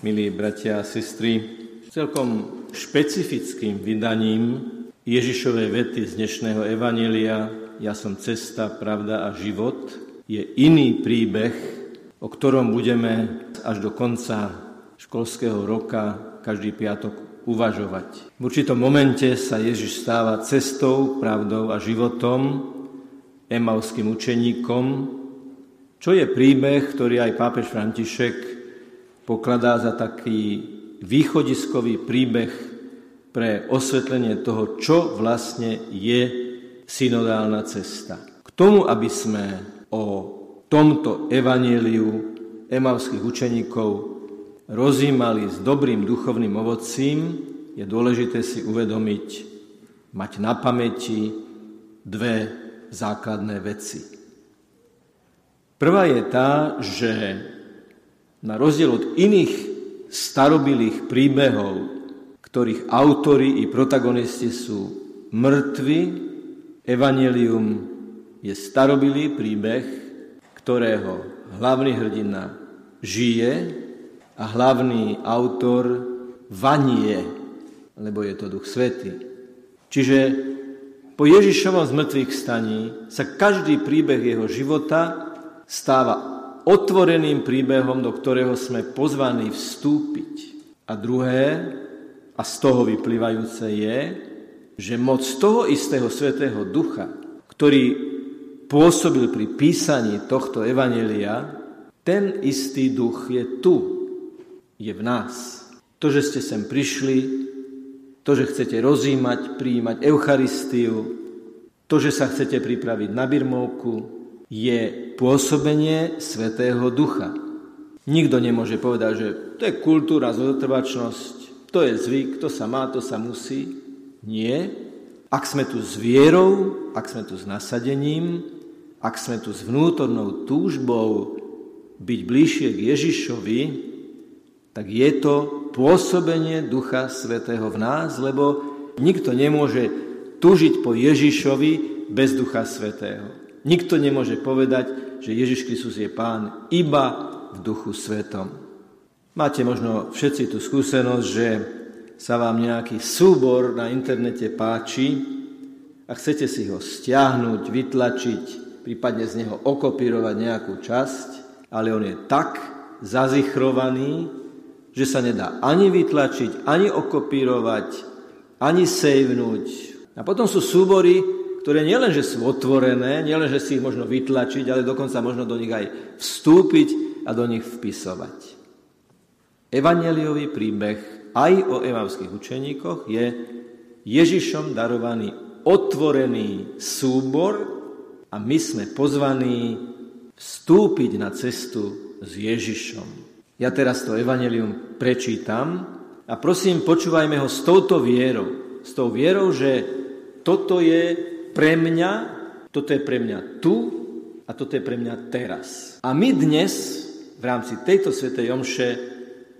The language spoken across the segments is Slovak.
milí bratia a sestry, celkom špecifickým vydaním Ježišovej vety z dnešného Evanelia Ja som cesta, pravda a život je iný príbeh, o ktorom budeme až do konca školského roka každý piatok uvažovať. V určitom momente sa Ježiš stáva cestou, pravdou a životom, emauským učeníkom, čo je príbeh, ktorý aj pápež František pokladá za taký východiskový príbeh pre osvetlenie toho, čo vlastne je synodálna cesta. K tomu, aby sme o tomto evaníliu emavských učeníkov rozímali s dobrým duchovným ovocím, je dôležité si uvedomiť, mať na pamäti dve základné veci. Prvá je tá, že na rozdiel od iných starobilých príbehov, ktorých autory i protagonisti sú mŕtvi, Evangelium je starobilý príbeh, ktorého hlavný hrdina žije a hlavný autor vanie, lebo je to Duch Svety. Čiže po Ježišovom zmrtvých staní sa každý príbeh jeho života stáva otvoreným príbehom, do ktorého sme pozvaní vstúpiť. A druhé, a z toho vyplývajúce je, že moc toho istého Svetého Ducha, ktorý pôsobil pri písaní tohto Evanelia, ten istý duch je tu, je v nás. To, že ste sem prišli, to, že chcete rozímať, prijímať Eucharistiu, to, že sa chcete pripraviť na birmovku, je pôsobenie Svetého Ducha. Nikto nemôže povedať, že to je kultúra, zotrvačnosť, to je zvyk, to sa má, to sa musí. Nie. Ak sme tu s vierou, ak sme tu s nasadením, ak sme tu s vnútornou túžbou byť bližšie k Ježišovi, tak je to pôsobenie Ducha Svetého v nás, lebo nikto nemôže túžiť po Ježišovi bez Ducha Svetého. Nikto nemôže povedať, že Ježiš Kristus je pán iba v duchu svetom. Máte možno všetci tú skúsenosť, že sa vám nejaký súbor na internete páči a chcete si ho stiahnuť, vytlačiť, prípadne z neho okopírovať nejakú časť, ale on je tak zazichrovaný, že sa nedá ani vytlačiť, ani okopírovať, ani sejvnúť. A potom sú súbory, ktoré nielen, sú otvorené, nielen, že si ich možno vytlačiť, ale dokonca možno do nich aj vstúpiť a do nich vpisovať. Evangeliový príbeh aj o evavských učeníkoch je Ježišom darovaný otvorený súbor a my sme pozvaní vstúpiť na cestu s Ježišom. Ja teraz to evanelium prečítam a prosím, počúvajme ho s touto vierou. S tou vierou, že toto je pre mňa, toto je pre mňa tu a toto je pre mňa teraz. A my dnes v rámci tejto svetej omše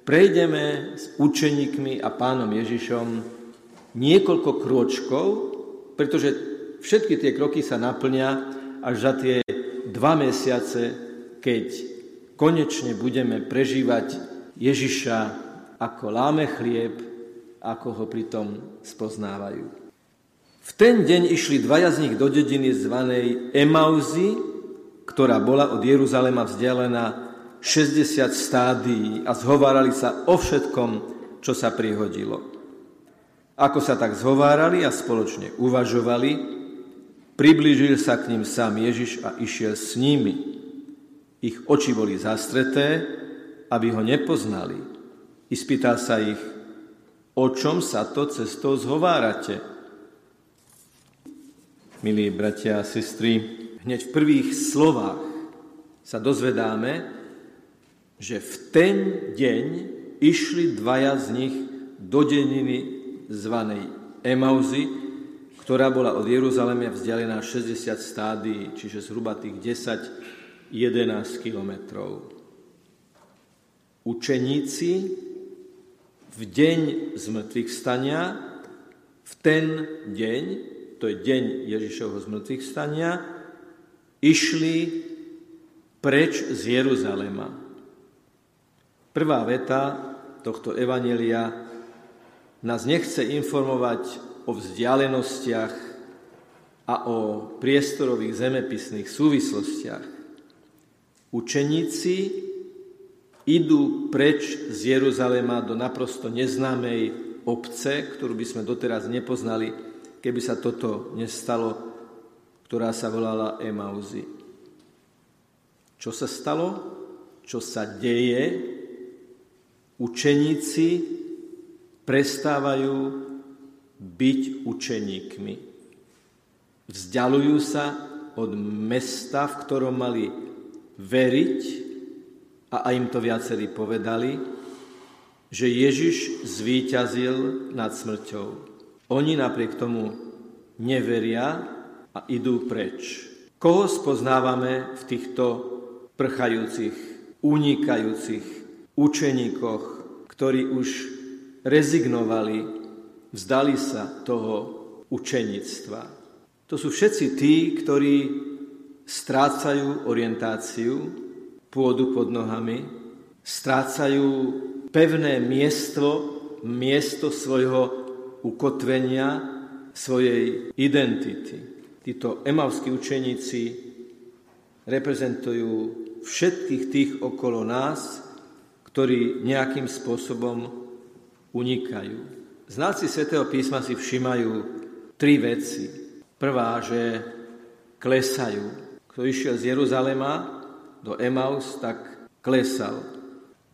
prejdeme s učeníkmi a pánom Ježišom niekoľko krôčkov, pretože všetky tie kroky sa naplňa až za tie dva mesiace, keď konečne budeme prežívať Ježiša ako láme chlieb, ako ho pritom spoznávajú. V ten deň išli dvaja z nich do dediny zvanej Emauzy, ktorá bola od Jeruzalema vzdialená 60 stádií a zhovárali sa o všetkom, čo sa prihodilo. Ako sa tak zhovárali a spoločne uvažovali, priblížil sa k ním sám Ježiš a išiel s nimi. Ich oči boli zastreté, aby ho nepoznali. Ispýtal sa ich, o čom sa to cestou zhovárate? Milí bratia a sestry, hneď v prvých slovách sa dozvedáme, že v ten deň išli dvaja z nich do deniny zvanej Emauzy, ktorá bola od Jeruzaleme vzdialená 60 stádií, čiže zhruba tých 10-11 kilometrov. Učeníci v deň zmrtvých stania, v ten deň to je deň Ježišovho zmrtvých stania, išli preč z Jeruzalema. Prvá veta tohto evanelia nás nechce informovať o vzdialenostiach a o priestorových zemepisných súvislostiach. Učeníci idú preč z Jeruzalema do naprosto neznámej obce, ktorú by sme doteraz nepoznali, keby sa toto nestalo, ktorá sa volala Emauzy. Čo sa stalo? Čo sa deje? Učeníci prestávajú byť učeníkmi. Vzdialujú sa od mesta, v ktorom mali veriť, a aj im to viacerí povedali, že Ježiš zvíťazil nad smrťou. Oni napriek tomu neveria a idú preč. Koho spoznávame v týchto prchajúcich, unikajúcich učeníkoch, ktorí už rezignovali, vzdali sa toho učenictva. To sú všetci tí, ktorí strácajú orientáciu, pôdu pod nohami, strácajú pevné miesto, miesto svojho ukotvenia, svojej identity. Títo emavskí učeníci reprezentujú všetkých tých okolo nás, ktorí nejakým spôsobom unikajú. Znáci svätého písma si všímajú tri veci. Prvá, že klesajú. Kto išiel z Jeruzalema do Emaus, tak klesal.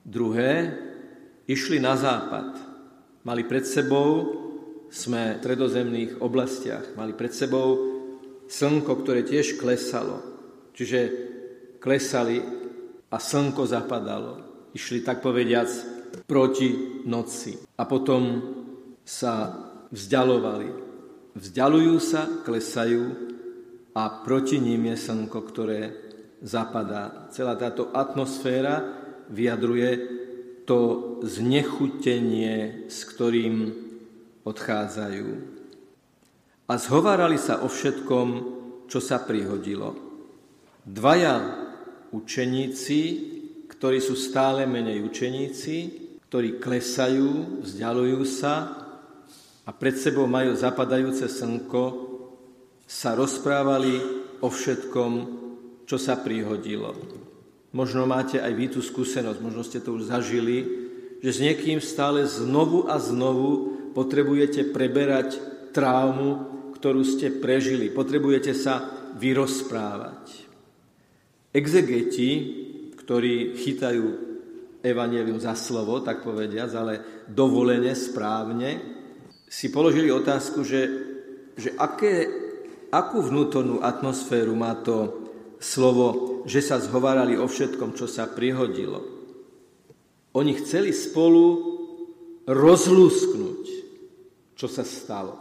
Druhé, išli na západ. Mali pred sebou, sme v stredozemných oblastiach, mali pred sebou slnko, ktoré tiež klesalo. Čiže klesali a slnko zapadalo išli tak povediac proti noci. A potom sa vzdialovali. Vzdialujú sa, klesajú a proti ním je slnko, ktoré zapadá. Celá táto atmosféra vyjadruje to znechutenie, s ktorým odchádzajú. A zhovárali sa o všetkom, čo sa prihodilo. Dvaja učeníci ktorí sú stále menej učeníci, ktorí klesajú, vzdialujú sa a pred sebou majú zapadajúce slnko, sa rozprávali o všetkom, čo sa prihodilo. Možno máte aj vy tú skúsenosť, možno ste to už zažili, že s niekým stále znovu a znovu potrebujete preberať traumu, ktorú ste prežili. Potrebujete sa vyrozprávať. Exegeti ktorí chytajú evanelium za slovo, tak povediac, ale dovolene, správne, si položili otázku, že, že aké, akú vnútornú atmosféru má to slovo, že sa zhovárali o všetkom, čo sa prihodilo. Oni chceli spolu rozlúsknuť, čo sa stalo.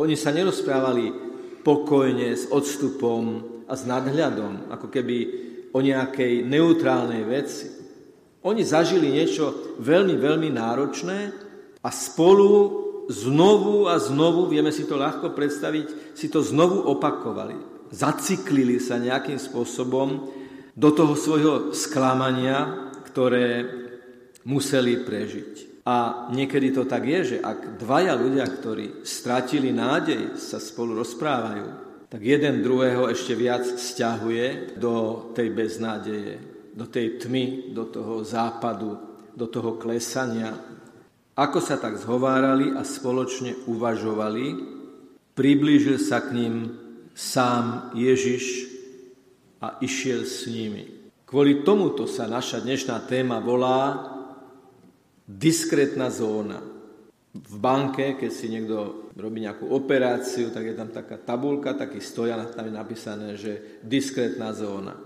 Oni sa nerozprávali pokojne, s odstupom a s nadhľadom, ako keby o nejakej neutrálnej veci. Oni zažili niečo veľmi, veľmi náročné a spolu znovu a znovu, vieme si to ľahko predstaviť, si to znovu opakovali. Zaciklili sa nejakým spôsobom do toho svojho sklamania, ktoré museli prežiť. A niekedy to tak je, že ak dvaja ľudia, ktorí stratili nádej, sa spolu rozprávajú, tak jeden druhého ešte viac stiahuje do tej beznádeje, do tej tmy, do toho západu, do toho klesania. Ako sa tak zhovárali a spoločne uvažovali, priblížil sa k ním sám Ježiš a išiel s nimi. Kvôli tomuto sa naša dnešná téma volá diskrétna zóna v banke, keď si niekto robí nejakú operáciu, tak je tam taká tabulka, taký stojan, tam je napísané, že diskrétna zóna,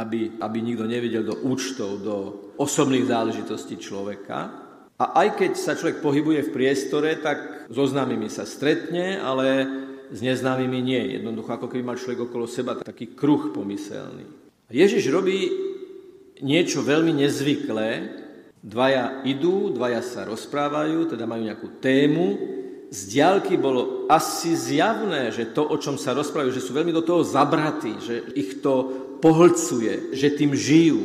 aby, aby nikto nevidel do účtov, do osobných záležitostí človeka. A aj keď sa človek pohybuje v priestore, tak so známymi sa stretne, ale s neznámymi nie. Jednoducho, ako keby mal človek okolo seba taký kruh pomyselný. Ježiš robí niečo veľmi nezvyklé, Dvaja idú, dvaja sa rozprávajú, teda majú nejakú tému. Z diálky bolo asi zjavné, že to, o čom sa rozprávajú, že sú veľmi do toho zabratí, že ich to pohlcuje, že tým žijú.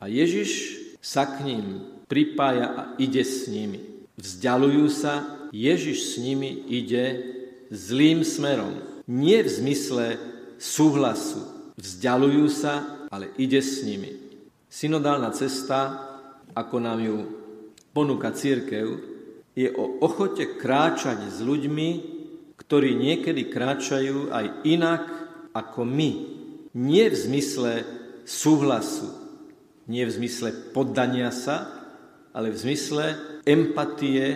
A Ježiš sa k ním pripája a ide s nimi. Vzdialujú sa, Ježiš s nimi ide zlým smerom. Nie v zmysle súhlasu. Vzdialujú sa, ale ide s nimi. Synodálna cesta, ako nám ju ponúka církev, je o ochote kráčať s ľuďmi, ktorí niekedy kráčajú aj inak ako my. Nie v zmysle súhlasu, nie v zmysle poddania sa, ale v zmysle empatie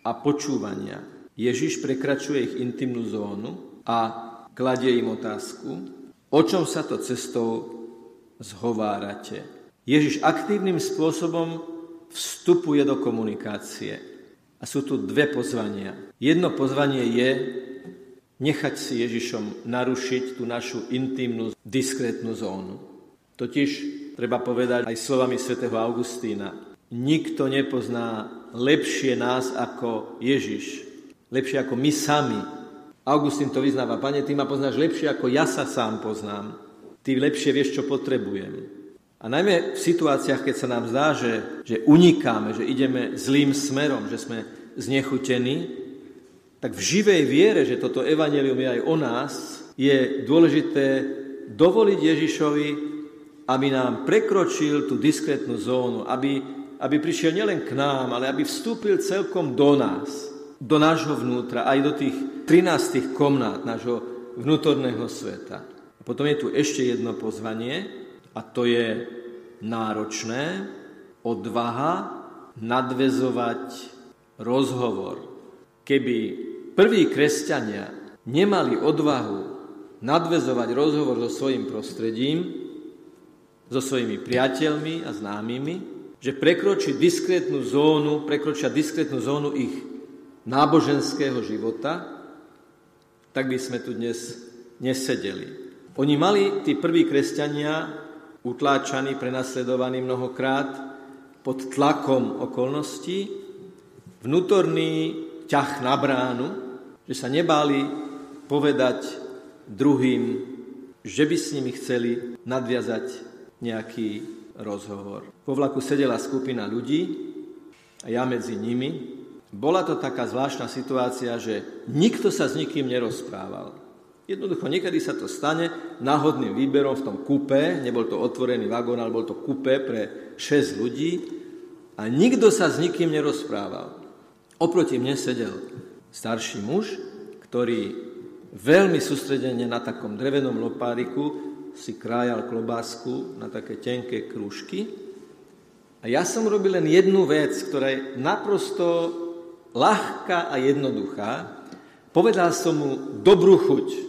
a počúvania. Ježiš prekračuje ich intimnú zónu a kladie im otázku, o čom sa to cestou zhovárate. Ježiš aktívnym spôsobom vstupuje do komunikácie. A sú tu dve pozvania. Jedno pozvanie je nechať si Ježišom narušiť tú našu intimnú, diskrétnu zónu. Totiž treba povedať aj slovami svätého Augustína. Nikto nepozná lepšie nás ako Ježiš. Lepšie ako my sami. Augustín to vyznáva. Pane, ty ma poznáš lepšie ako ja sa sám poznám. Ty lepšie vieš, čo potrebujem. A najmä v situáciách, keď sa nám zdá, že, že unikáme, že ideme zlým smerom, že sme znechutení, tak v živej viere, že toto evanelium je aj o nás, je dôležité dovoliť Ježišovi, aby nám prekročil tú diskrétnu zónu, aby, aby prišiel nielen k nám, ale aby vstúpil celkom do nás, do nášho vnútra, aj do tých 13 komnát nášho vnútorného sveta. A potom je tu ešte jedno pozvanie, a to je náročné, odvaha nadvezovať rozhovor. Keby prví kresťania nemali odvahu nadvezovať rozhovor so svojím prostredím, so svojimi priateľmi a známymi, že prekročí diskrétnu zónu, prekročia diskrétnu zónu ich náboženského života, tak by sme tu dnes nesedeli. Oni mali, tí prví kresťania, utláčaní, prenasledovaní mnohokrát, pod tlakom okolností, vnútorný ťah na bránu, že sa nebáli povedať druhým, že by s nimi chceli nadviazať nejaký rozhovor. Po vlaku sedela skupina ľudí a ja medzi nimi. Bola to taká zvláštna situácia, že nikto sa s nikým nerozprával. Jednoducho, niekedy sa to stane náhodným výberom v tom kupe, nebol to otvorený vagón, ale bol to kupe pre 6 ľudí a nikto sa s nikým nerozprával. Oproti mne sedel starší muž, ktorý veľmi sústredene na takom drevenom lopáriku si krájal klobásku na také tenké krúžky. A ja som robil len jednu vec, ktorá je naprosto ľahká a jednoduchá. Povedal som mu dobrú chuť.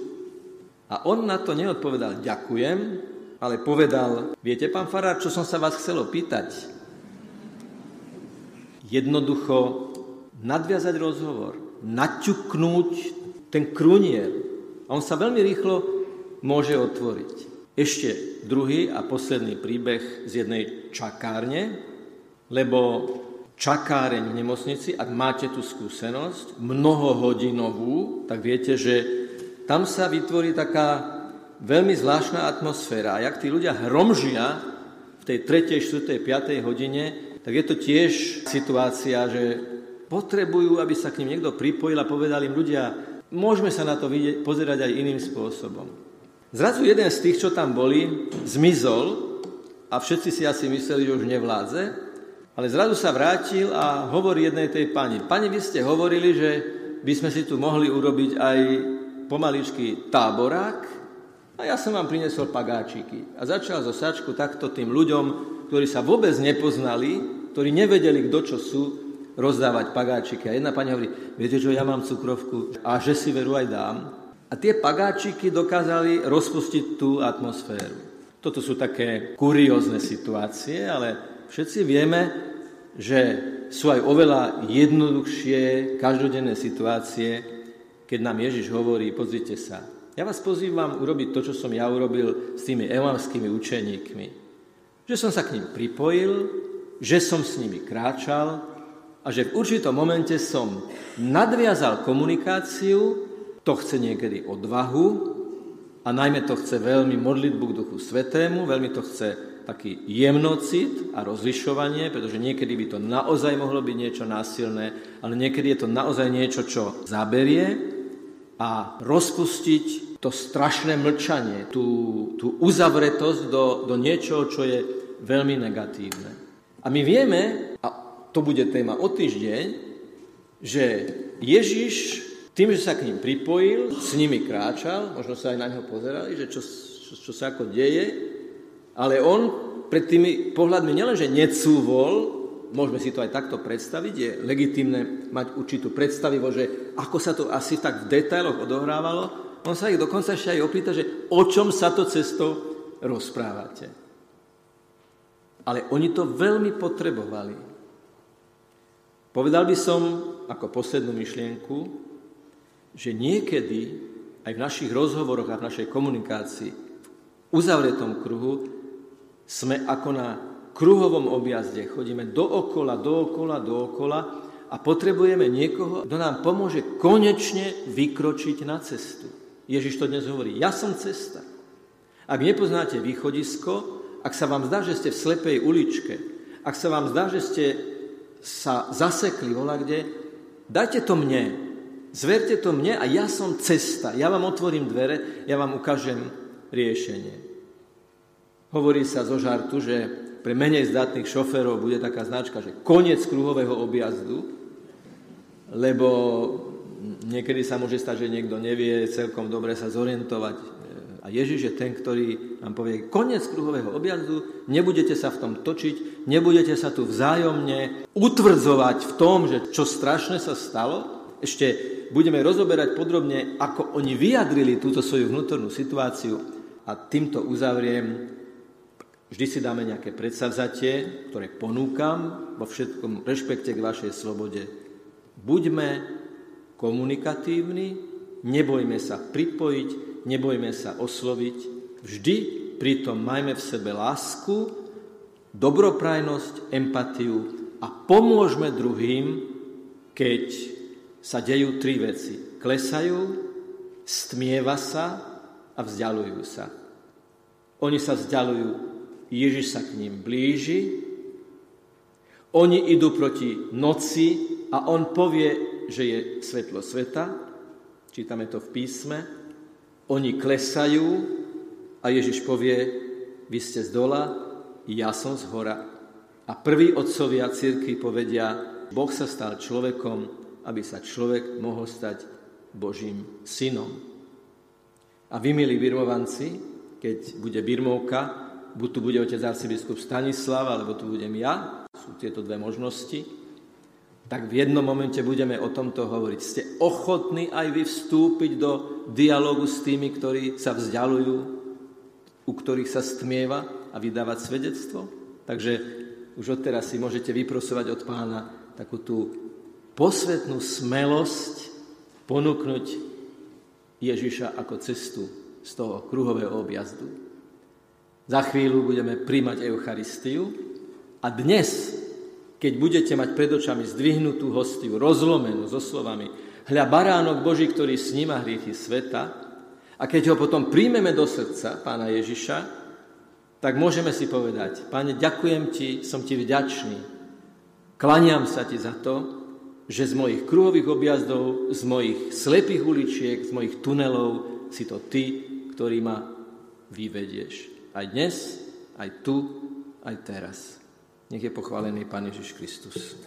A on na to neodpovedal ďakujem, ale povedal, viete, pán Farár, čo som sa vás chcel opýtať? Jednoducho nadviazať rozhovor, naťuknúť ten krunier. A on sa veľmi rýchlo môže otvoriť. Ešte druhý a posledný príbeh z jednej čakárne, lebo čakáreň v nemocnici, ak máte tú skúsenosť, mnohohodinovú, tak viete, že tam sa vytvorí taká veľmi zvláštna atmosféra. A jak tí ľudia hromžia v tej 3., 4., 5. hodine, tak je to tiež situácia, že potrebujú, aby sa k ním niekto pripojil a povedal im ľudia, môžeme sa na to vidieť, pozerať aj iným spôsobom. Zrazu jeden z tých, čo tam boli, zmizol a všetci si asi mysleli, že už nevládze, ale zrazu sa vrátil a hovorí jednej tej pani. Pani, vy ste hovorili, že by sme si tu mohli urobiť aj pomaličky táborák a ja som vám prinesol pagáčiky. A začal zo sačku takto tým ľuďom, ktorí sa vôbec nepoznali, ktorí nevedeli, kto čo sú, rozdávať pagáčiky. A jedna pani hovorí, viete čo, ja mám cukrovku a že si veru aj dám. A tie pagáčiky dokázali rozpustiť tú atmosféru. Toto sú také kuriózne situácie, ale všetci vieme, že sú aj oveľa jednoduchšie každodenné situácie, keď nám Ježiš hovorí, pozrite sa, ja vás pozývam urobiť to, čo som ja urobil s tými evanskými učeníkmi. Že som sa k ním pripojil, že som s nimi kráčal a že v určitom momente som nadviazal komunikáciu to chce niekedy odvahu a najmä to chce veľmi modlitbu k Duchu Svetému, veľmi to chce taký jemnocit a rozlišovanie, pretože niekedy by to naozaj mohlo byť niečo násilné, ale niekedy je to naozaj niečo, čo zaberie a rozpustiť to strašné mlčanie, tú, tú uzavretosť do, do niečoho, čo je veľmi negatívne. A my vieme, a to bude téma o týždeň, že Ježiš tým, že sa k ním pripojil, s nimi kráčal, možno sa aj na neho pozerali, že čo, čo, čo sa ako deje, ale on pred tými pohľadmi nielenže necúvol, môžeme si to aj takto predstaviť, je legitimné mať určitú predstavivo, že ako sa to asi tak v detailoch odohrávalo, on sa ich dokonca ešte aj opýta, že o čom sa to cestou rozprávate. Ale oni to veľmi potrebovali. Povedal by som ako poslednú myšlienku, že niekedy aj v našich rozhovoroch a v našej komunikácii v uzavretom kruhu sme ako na kruhovom objazde. Chodíme dookola, dookola, dookola a potrebujeme niekoho, kto nám pomôže konečne vykročiť na cestu. Ježiš to dnes hovorí, ja som cesta. Ak nepoznáte východisko, ak sa vám zdá, že ste v slepej uličke, ak sa vám zdá, že ste sa zasekli vola kde, dajte to mne, zverte to mne a ja som cesta. Ja vám otvorím dvere, ja vám ukážem riešenie. Hovorí sa zo žartu, že pre menej zdatných šoférov bude taká značka, že koniec kruhového objazdu, lebo niekedy sa môže stať, že niekto nevie celkom dobre sa zorientovať. A Ježiš je ten, ktorý nám povie, koniec kruhového objazdu, nebudete sa v tom točiť, nebudete sa tu vzájomne utvrdzovať v tom, že čo strašné sa stalo. Ešte budeme rozoberať podrobne, ako oni vyjadrili túto svoju vnútornú situáciu a týmto uzavriem Vždy si dáme nejaké predsavzatie, ktoré ponúkam vo všetkom rešpekte k vašej slobode. Buďme komunikatívni, nebojme sa pripojiť, nebojme sa osloviť, vždy pritom majme v sebe lásku, dobroprajnosť, empatiu a pomôžme druhým, keď sa dejú tri veci. Klesajú, stmieva sa a vzdialujú sa. Oni sa vzdialujú Ježiš sa k ním blíži, oni idú proti noci a on povie, že je svetlo sveta, čítame to v písme, oni klesajú a Ježiš povie, vy ste z dola, ja som z hora. A prví otcovia círky povedia, Boh sa stal človekom, aby sa človek mohol stať Božím synom. A vy, milí birmovanci, keď bude birmovka, buď tu bude otec arcibiskup Stanislav, alebo tu budem ja, sú tieto dve možnosti, tak v jednom momente budeme o tomto hovoriť. Ste ochotní aj vy vstúpiť do dialogu s tými, ktorí sa vzdialujú, u ktorých sa stmieva a vydávať svedectvo? Takže už odteraz si môžete vyprosovať od pána takú tú posvetnú smelosť ponúknuť Ježiša ako cestu z toho kruhového objazdu. Za chvíľu budeme príjmať Eucharistiu a dnes, keď budete mať pred očami zdvihnutú hostiu, rozlomenú so slovami hľa baránok Boží, ktorý sníma hriechy sveta a keď ho potom príjmeme do srdca, pána Ježiša, tak môžeme si povedať, páne, ďakujem ti, som ti vďačný, klaniam sa ti za to, že z mojich kruhových objazdov, z mojich slepých uličiek, z mojich tunelov si to ty, ktorý ma vyvedieš. Aj dnes, aj tu, aj teraz. Nech je pochválený Pán Ježiš Kristus.